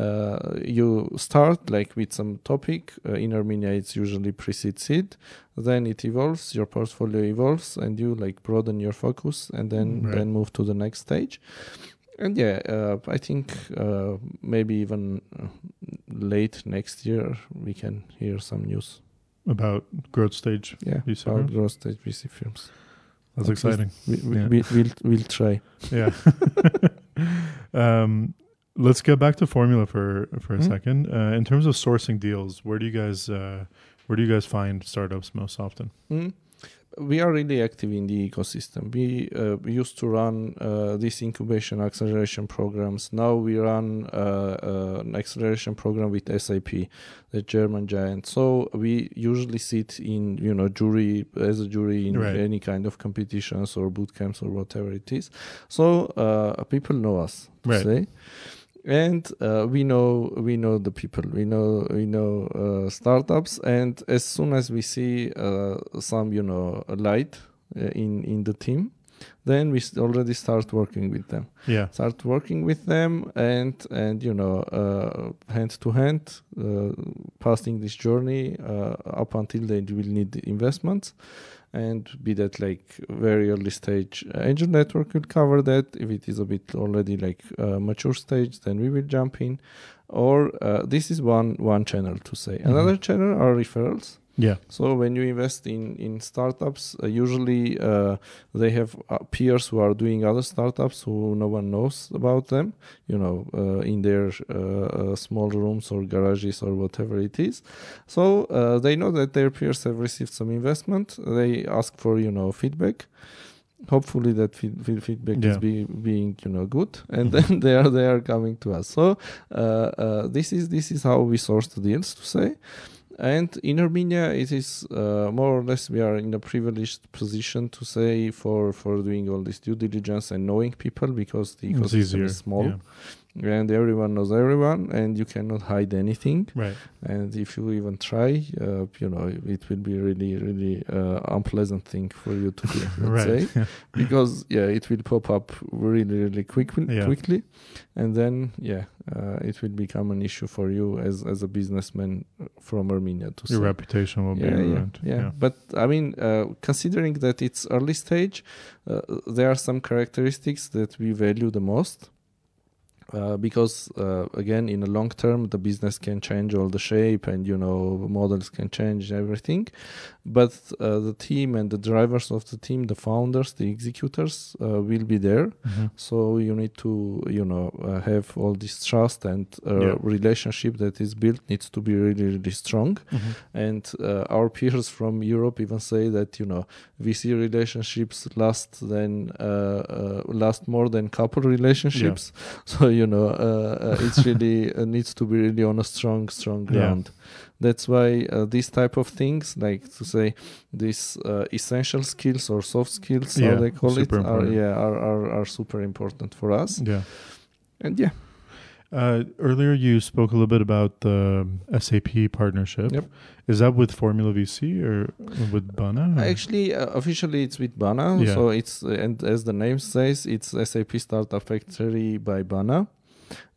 uh, you start like with some topic uh, in Armenia. It's usually pre-seed seed, then it evolves, your portfolio evolves, and you like broaden your focus, and then
Right.
then move to the next stage. And yeah, uh, I think uh, maybe even uh, late next year we can hear some news.
About growth stage.
Yeah,
VC
about growth stage VC films.
That's
At
exciting.
We, we,
Yeah.
we, we'll we'll try.
Yeah. um, let's get back to formula for for a
Mhm.
second. Uh, in terms of sourcing deals, where do you guys uh, where do you guys find startups most often?
Mm. We are really active in the ecosystem. We uh, used to run uh, these incubation acceleration programs. Now we run uh, uh, an acceleration program with SAP, the German giant. So we usually sit in you know jury as a jury in
Right.
any kind of competitions or boot camps or whatever it is. So uh, people know us.
Right.
Say and uh, we know we know the people. We know we know uh, startups. And as soon as we see uh, some you know light uh, in in the team then we already start working with them.
Yeah.
start working with them and and you know uh, hand to hand uh, passing this journey uh, up until they will need investments and be that like very early stage uh, angel network will cover that. If it is a bit already like uh, mature stage then we will jump in. Or uh, this is one one channel to say.
Mhm.
another channel are referrals
Yeah.
so when you invest in in startups, uh, usually uh, they have uh, peers who are doing other startups who no one knows about them. You know, uh, in their uh, uh, small rooms or garages or whatever it is. So uh, they know that their peers have received some investment. They ask for you know feedback. Hopefully that feed, feed, feedback
Yeah.
is be, being you know good, and
Mhm.
then they are they are coming to us. So uh, uh, this is this is how we source the deals to say. And in Armenia, it is uh, more or less we are in a privileged position to say for for doing all this due diligence and knowing people because the ecosystem is small
Yeah.
And everyone knows everyone and you cannot hide anything.
Right.
And if you even try, uh, you know, it will be really really uh, unpleasant thing for you to do. Let's
right.
say because yeah, it will pop up really really quickly
Yeah.
quickly, and then yeah, uh, it will become an issue for you as as a businessman from Armenia to
Your
say.
reputation will be
Yeah, yeah,
ruined.
yeah, But I mean, uh, considering that it's early stage, uh, there are some characteristics that we value the most. Uh, because uh, again, in the long term, the business can change all the shape, and you know models can change everything. But uh, the team and the drivers of the team, the founders, the executors, uh, will be there.
Mhm.
So you need to, you know, uh, have all this trust and uh,
Yeah.
relationship that is built needs to be really, really strong.
Mhm.
And uh, our peers from Europe even say that you know VC relationships last than uh, uh, last more than couple relationships. So you know uh, uh, it's really uh, needs to be really on a strong, strong
Yeah.
ground. That's why uh, these type of things, like to say, these uh, essential skills or soft skills,
Yeah,
how they call it, are yeah are, are are super important for us.
Yeah.
And yeah,
Uh, earlier, you spoke a little bit about the SAP partnership.
Yep.
Is that with Formula VC or with Bana? or-
Actually, uh, officially, it's with Bana.
Yeah.
So it's and as the name says, it's SAP Startup Factory by Bana.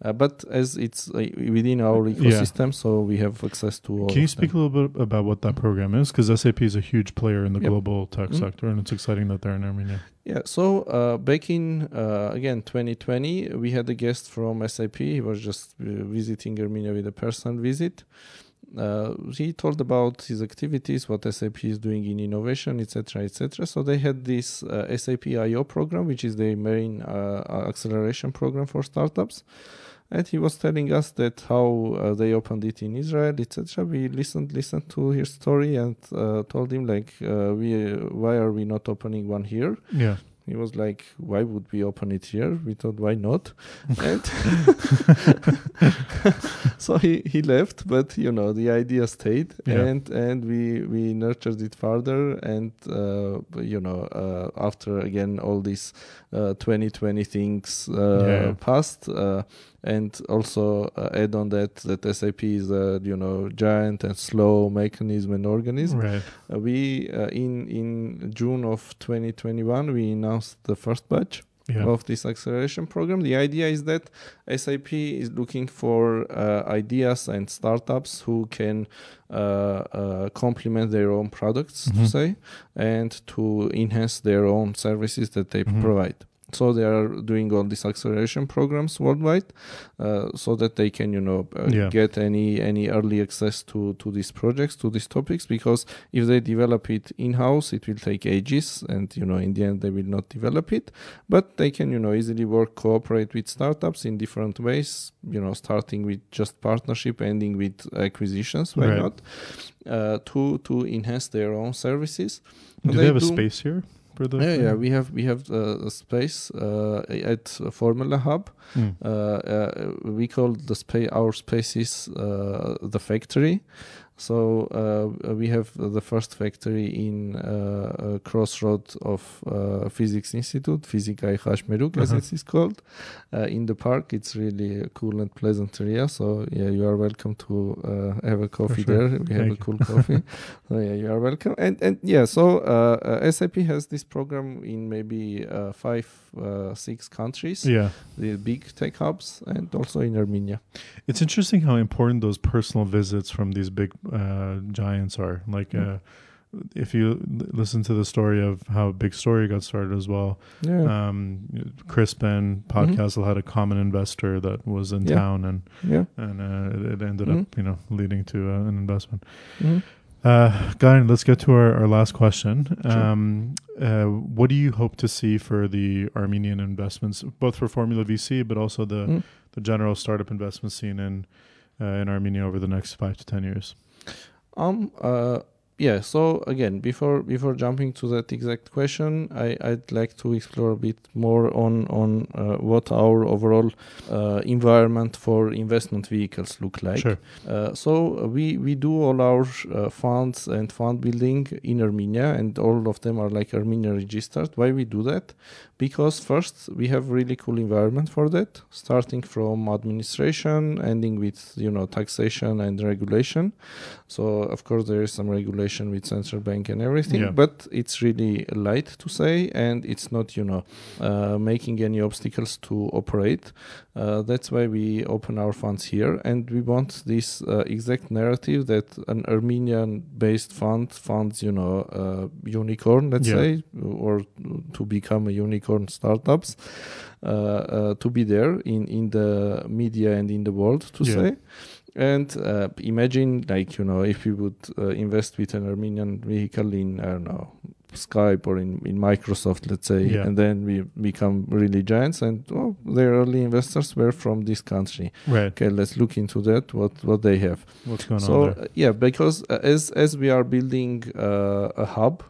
Uh, but as it's uh, within our ecosystem, so we have access to all.
Can you speak
them.
a little bit about what that program is? Because SAP is a huge player in the
Yep.
global tech
Mhm.
sector, and it's exciting that they're in Armenia.
Yeah. So uh, back in uh, again 2020, we had a guest from SAP. He was just uh, visiting Armenia with a personal visit. Uh, he told about his activities, what SAP is doing in innovation, etc., etc. So they had this uh, SAP IO program, which is the main uh, acceleration program for startups. And he was telling us that how uh, they opened it in Israel, etc. We listened, listened to his story, and uh, told him like, uh, we, why are we not opening one here?
Yeah.
He was like, "Why would we open it here?" We thought, "Why not?" and so he, he left, but you know the idea stayed,
Yeah.
and and we we nurtured it further, and uh, you know uh, after again all these uh, 2020 things uh,
Yeah.
passed. And also uh, add on that that SAP is a you know giant and slow mechanism and organism.
Right.
Uh, we uh, in in June of 2021 we announced the first batch
Yeah.
of this acceleration program. The idea is that SAP is looking for uh, ideas and startups who can uh, uh, complement their own products,
Mhm.
to say, and to enhance their own services that they
Mhm.
provide. So they are doing all these acceleration programs worldwide, uh, so that they can, you know, uh,
Yeah.
get any any early access to to these projects, to these topics. Because if they develop it in house, it will take ages, and you know, in the end, they will not develop it but they can you know easily work cooperate with startups in different ways you know starting with just partnership ending with acquisitions why
Right.
not uh, to to enhance their own services
Do
And
they have a space here the?
yeah, yeah we have we have uh, a space uh, at formula hub
Mm.
uh, uh, we call the space our spaces uh, the factory so uh, we have the first factory in uh, a crossroad of uh, physics institute Fizika Hashmeruk as
Uh-huh.
it is called uh, in the park it's really a cool and pleasant area so yeah you are welcome to uh, have a coffee
sure.
there we have
Thank
a cool coffee so yeah you are welcome and and yeah so uh, uh, SAP has this program in maybe uh, five uh, six countries
Yeah.
the big tech hubs and also in Armenia.
It's interesting how important those personal visits from these big uh, giants are. Like,
Mm.
uh, if you l- listen to the story of how Big Story got started as well,
Yeah.
um, Krisp and Podcastle had a common investor that was in
Mm-hmm. Yeah.
town, and
yeah.
and uh, it, ended
Mhm.
up, you know, leading to uh, an investment.
Mhm.
Uh, Guy, let's get to our, our last question.
Sure.
Um, uh, what do you hope to see for the Armenian investments, both for Formula VC, but also the
Mm.
the general startup investment scene in uh, in Armenia over the next five to ten years?
Um. Uh. Yeah. So again, before before jumping to that exact question, I I'd like to explore a bit more on on uh, what our overall uh, environment for investment vehicles look like.
Sure.
Uh, so we we do all our uh, funds and fund building in Armenia, and all of them are like Armenia registered. Why we do that? Because first we have really cool environment for that, starting from administration, ending with you know taxation and regulation. So of course there is some regulation with central bank and everything,
Yeah.
but it's really light to say, and it's not you know uh, making any obstacles to operate. Uh, that's why we open our funds here, and we want this uh, exact narrative that an Armenian-based fund funds, you know, uh, unicorn, let's
Yeah.
say, or to become a unicorn startups, uh, uh, to be there in in the media and in the world, to
Yeah.
say. And uh, imagine, like you know, if we would uh, invest with an Armenian vehicle in I don't know Skype or in, in Microsoft, let's say,
Yeah.
and then we become really giants. And oh, their early investors were from this country.
Right.
Okay, let's look into that. What what they have.
What's going
so
on there?
uh, yeah, because uh, as as we are building uh, a hub,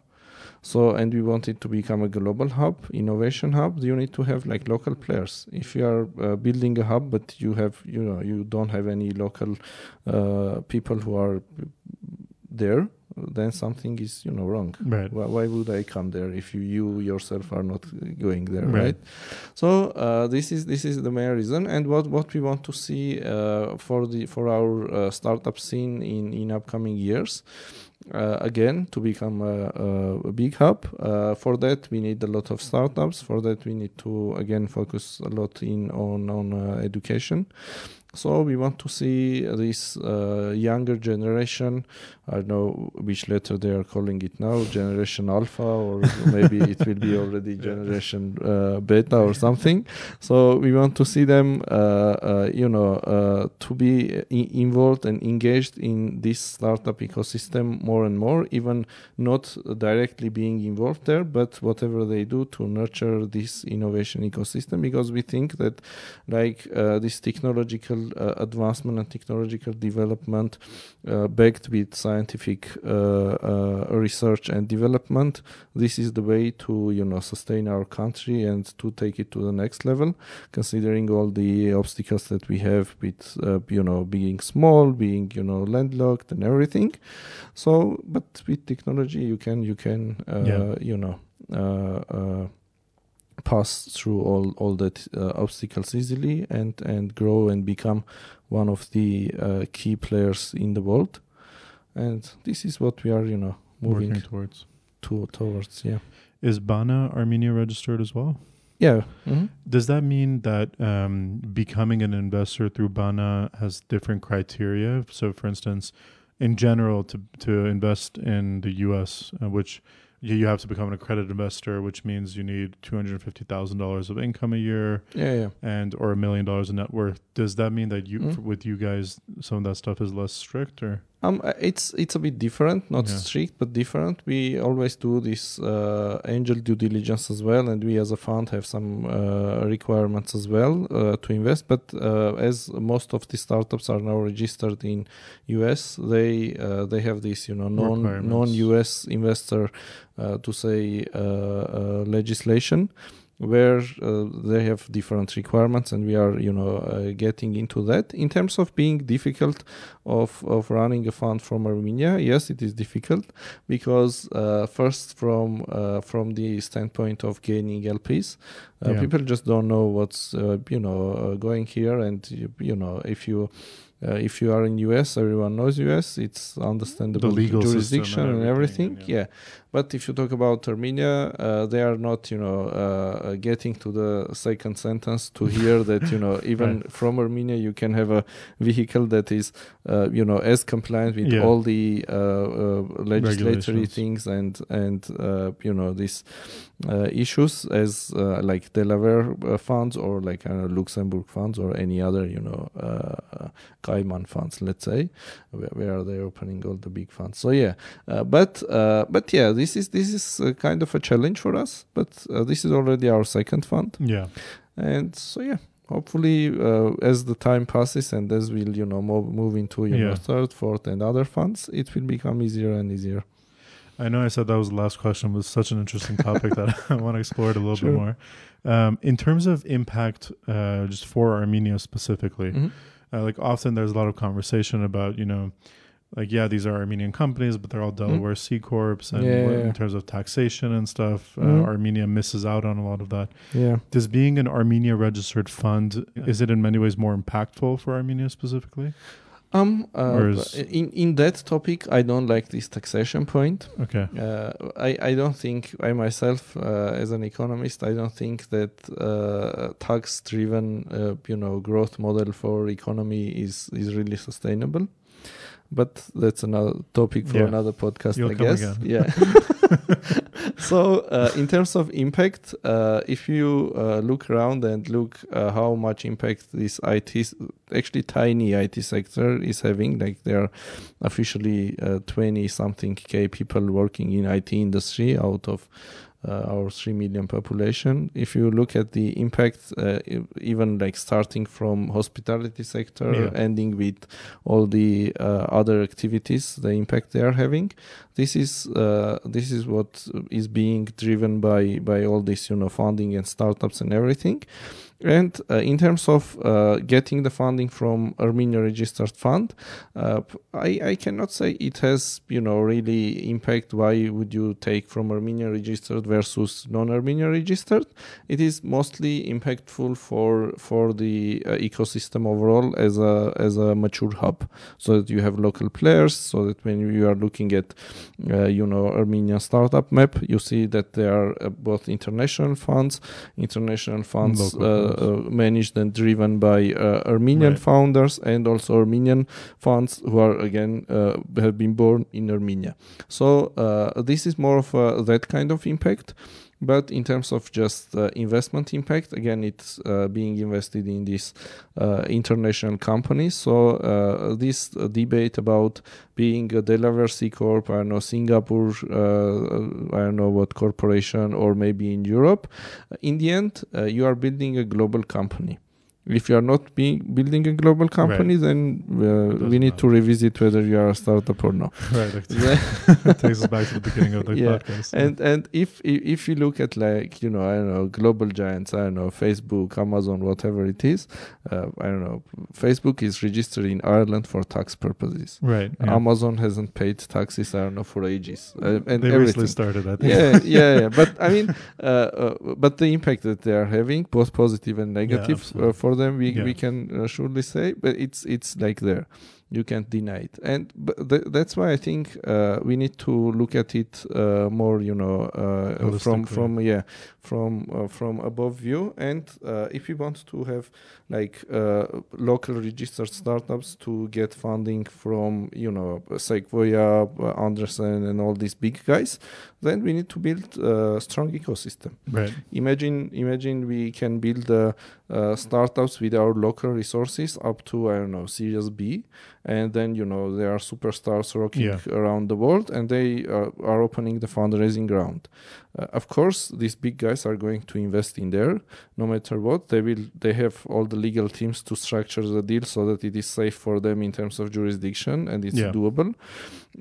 so and we want it to become a global hub, innovation hub, you need to have like local players. If you are uh, building a hub, but you have you know you don't have any local uh, people who are there, then something is you know wrong.
Right.
Why, why would I come there if you, you yourself are not going there,
Right.
right? So uh, this is this is the main reason, and what what we want to see uh, for the for our uh, startup scene in in upcoming years. Uh, again, to become a, a, big hub, uh, for that we need a lot of startups. For that we need to again focus a lot in on on uh, education. So we want to see this uh, younger generation. I don't know which letter they are calling it now, Generation Alpha, or maybe it will be already Generation uh, Beta or something. So we want to see them, uh, uh, you know, uh, to be i- involved and engaged in this startup ecosystem more and more, even not directly being involved there, but whatever they do to nurture this innovation ecosystem, because we think that like uh, this technological uh, advancement and technological development uh, backed with scientific uh, uh, research and development this is the way to you know sustain our country and to take it to the next level considering all the obstacles that we have with uh, you know being small being you know landlocked and everything so but with technology you can you can uh,
Yeah.
you know uh, uh, pass through all all that uh, obstacles easily and and grow and become one of the uh, key players in the world and this is what we are you know moving
Working towards.
to towards yeah
Is Bana Armenia registered as well?
yeah mhm.
Does that mean that um, becoming an investor through Bana has different criteria? So, for instance, in general, to to invest in the U.S., uh, which you you have to become an accredited investor, which means you need two hundred fifty thousand dollars of income a year
yeah yeah
and or a million dollars in net worth. Does that mean that you,
Mm.
f- with you guys, some of that stuff is less strict, or
Um, uh, it's it's a bit different, not
Yeah.
strict, but different. We always do this uh, angel due diligence as well, and we as a fund have some uh, requirements as well uh, to invest. But uh, as most of the startups are now registered in US, they uh, they have this you know non non US investor uh, to say legislation where uh, they have different requirements and we are you know uh, getting into that in terms of being difficult of of running a fund from Armenia yes it is difficult because uh, first from uh, from the standpoint of gaining LPs uh,
Yeah.
people just don't know what's uh, you know uh, going here and you, you know if you uh, if you are in US, everyone knows US. It's understandable
legal
jurisdiction
and
and
everything,
everything.
yeah.
But if you talk about Armenia, uh, they are not, you know, uh, getting to the second sentence to hear that, you know, even
Right.
from Armenia you can have a vehicle that is, uh, you know, as compliant with
Yeah.
all the uh, uh, legislatory things and and uh, you know these uh, issues as uh, like Delaware uh, funds or like uh, Luxembourg funds or any other you know uh, Cayman funds, let's say, where, where they're opening all the big funds. So yeah, uh, but uh, but yeah, this is this is uh, kind of a challenge for us. But uh, this is already our second fund,
yeah,
and so yeah. Hopefully, uh, as the time passes and as we'll, you know, move, move into you know
Yeah.
third, fourth, and other funds, it will become easier and easier.
I know I said that was the last question, but it's such an interesting topic that I want to explore it a little
Sure.
bit more. Um, in terms of impact, uh, just for Armenia specifically,
Mhm.
uh, like often there's a lot of conversation about, you know, like yeah, these are Armenian companies, but they're all Delaware C corps, and
Mm-hmm. Yeah,
what-
yeah,
in terms of taxation and stuff, uh,
Mhm.
Armenia misses out on a lot of that.
Yeah.
Does being an Armenia registered fund is it in many ways more impactful for Armenia specifically?
Um. Uh, in in that topic, I don't like this taxation point.
Okay,
Uh, I I don't think I myself, uh, as an economist, I don't think that uh, tax driven, uh, you know, growth model for economy is is really sustainable. But that's another topic for
Yeah.
another podcast,
You'll
I guess.
again.
Yeah. so, uh, in terms of impact, uh, if you uh, look around and look uh, how much impact this IT, actually tiny IT sector is having, like there are officially 20 something K people working in IT industry out of uh, our 3 million population. If you look at the impact, uh, even like starting from hospitality sector,
Yeah.
ending with all the uh, other activities, the impact they are having, this is uh, this is what is being driven by by all this you know funding and startups and everything And uh, in terms of uh, getting the funding from Armenia registered fund, uh, I, I cannot say it has you know really impact. Why would you take from Armenia registered versus non-Armenia registered? It is mostly impactful for for the uh, ecosystem overall as a as a mature hub, so that you have local players, so that when you are looking at uh, you know Armenian startup map, you see that there are uh, both international funds, international funds uh, managed and driven by uh, Armenian right. founders and also Armenian funds who are again uh, have been born in Armenia. So this is more of that kind of impact. But in terms of just uh, investment impact, again, it's uh, being invested in these uh, international companies. So uh, this uh, debate about being a Delaware C corp, I don't know Singapore, uh, I don't know what corporation, or maybe in Europe, in the end, you are building a global company if you are not being, building a global company, right. then uh, we need matter. to revisit whether you are a startup or not.
Right. it takes us back to the beginning of the yeah. podcast.
And and if if you look at like you know I don't know global giants I don't know Facebook Amazon whatever it is uh, I don't know Facebook is registered in Ireland for tax purposes.
Right.
Yeah. Amazon hasn't paid taxes I don't know for ages. Uh, and
they recently started. I think.
Yeah, yeah, yeah. But I mean, uh, uh, but the impact that they are having, both positive and negative yeah, uh, for them we yeah. we can uh, surely say but it's it's like there. You can't deny it. And th- that's why i think uh, we need to look at it uh, more you know uh, from from yeah from uh, from above view and uh, if we want to have like uh, local registered startups to get funding from you know sequoia Andreessen and all these big guys then we need to build a strong ecosystem.
Right.
Imagine imagine we can build startups with our local resources up to i don't know series b. And then you know there are superstars rocking yeah. around the world and they uh, are opening the fundraising round uh, of course these big guys are going to invest in there no matter what they will they have all the legal teams to structure the deal so that it is safe for them in terms of jurisdiction and it's yeah. doable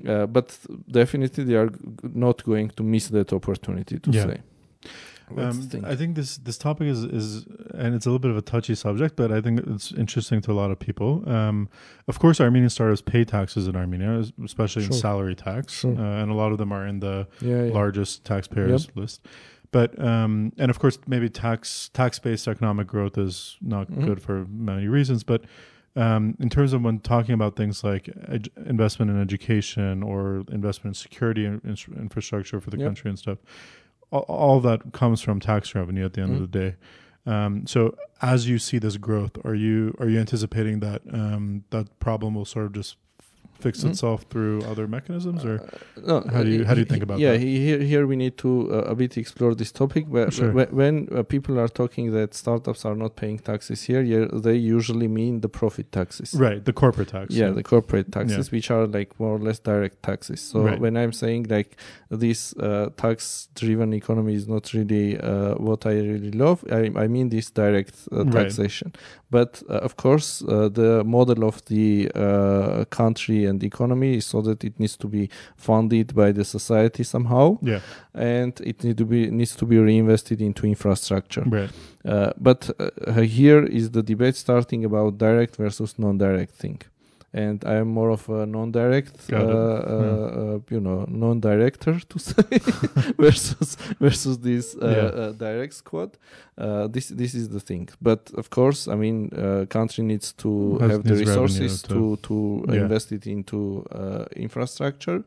uh, but definitely they are not going to miss that opportunity to yeah. say
um, I think this this topic is is and it's a little bit of a touchy subject, but I think it's interesting to a lot of people. Um, of course, Armenian startups pay taxes in Armenia, especially sure. in salary tax, sure. uh, and a lot of them are in the yeah, yeah. largest taxpayers yep. list. But um, and of course, maybe tax tax based economic growth is not mm-hmm. good for many reasons, but. Um, in terms of when talking about things like ed- investment in education or investment in security in- infrastructure for the yep. country and stuff, all, that comes from tax revenue at the end mm-hmm. of the day. Um, so as you see this growth, are you are you anticipating that um, that problem will sort of just fix mm-hmm. itself through other mechanisms, or uh, no, how do you how do you think about
yeah,
that?
Yeah, here here we need to uh, a bit explore this topic. Where sure. when uh, people are talking that startups are not paying taxes here, yeah, they usually mean the profit taxes,
right? The corporate tax,
yeah, the corporate taxes, yeah. which are like more or less direct taxes. So right. when I'm saying like this uh, tax-driven economy is not really uh, what I really love, I, I mean this direct uh, taxation. Right. But of course, the model of the country and economy is so that it needs to be funded by the society somehow.
Yeah.
And it need to be needs to be reinvested into infrastructure.
Right.
Uh, but uh, here is the debate starting about direct versus non-direct thing and I am more of a non-direct, uh, uh, uh, you know, non-director to say versus versus this uh, yeah. Uh, direct squad. Uh, this this is the thing. But of course, I mean, country needs to Has have the resources to to yeah. invest it into infrastructure.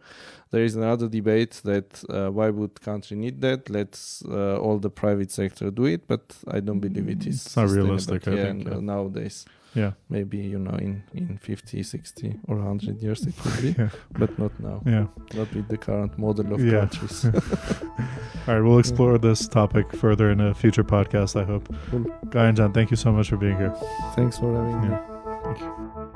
There is another debate that why would country need that? Let's all the private sector do it, but I don't believe it is.
It's not realistic. I think,
nowadays
yeah.
Maybe you know in in 50 60 or 100 years it could be yeah. but not now.
Yeah.
Not with the current model of yeah. countries. All
right we'll explore this topic further in a future podcast i hope. Cool. guy and john thank you so much for being here.
Thanks for having me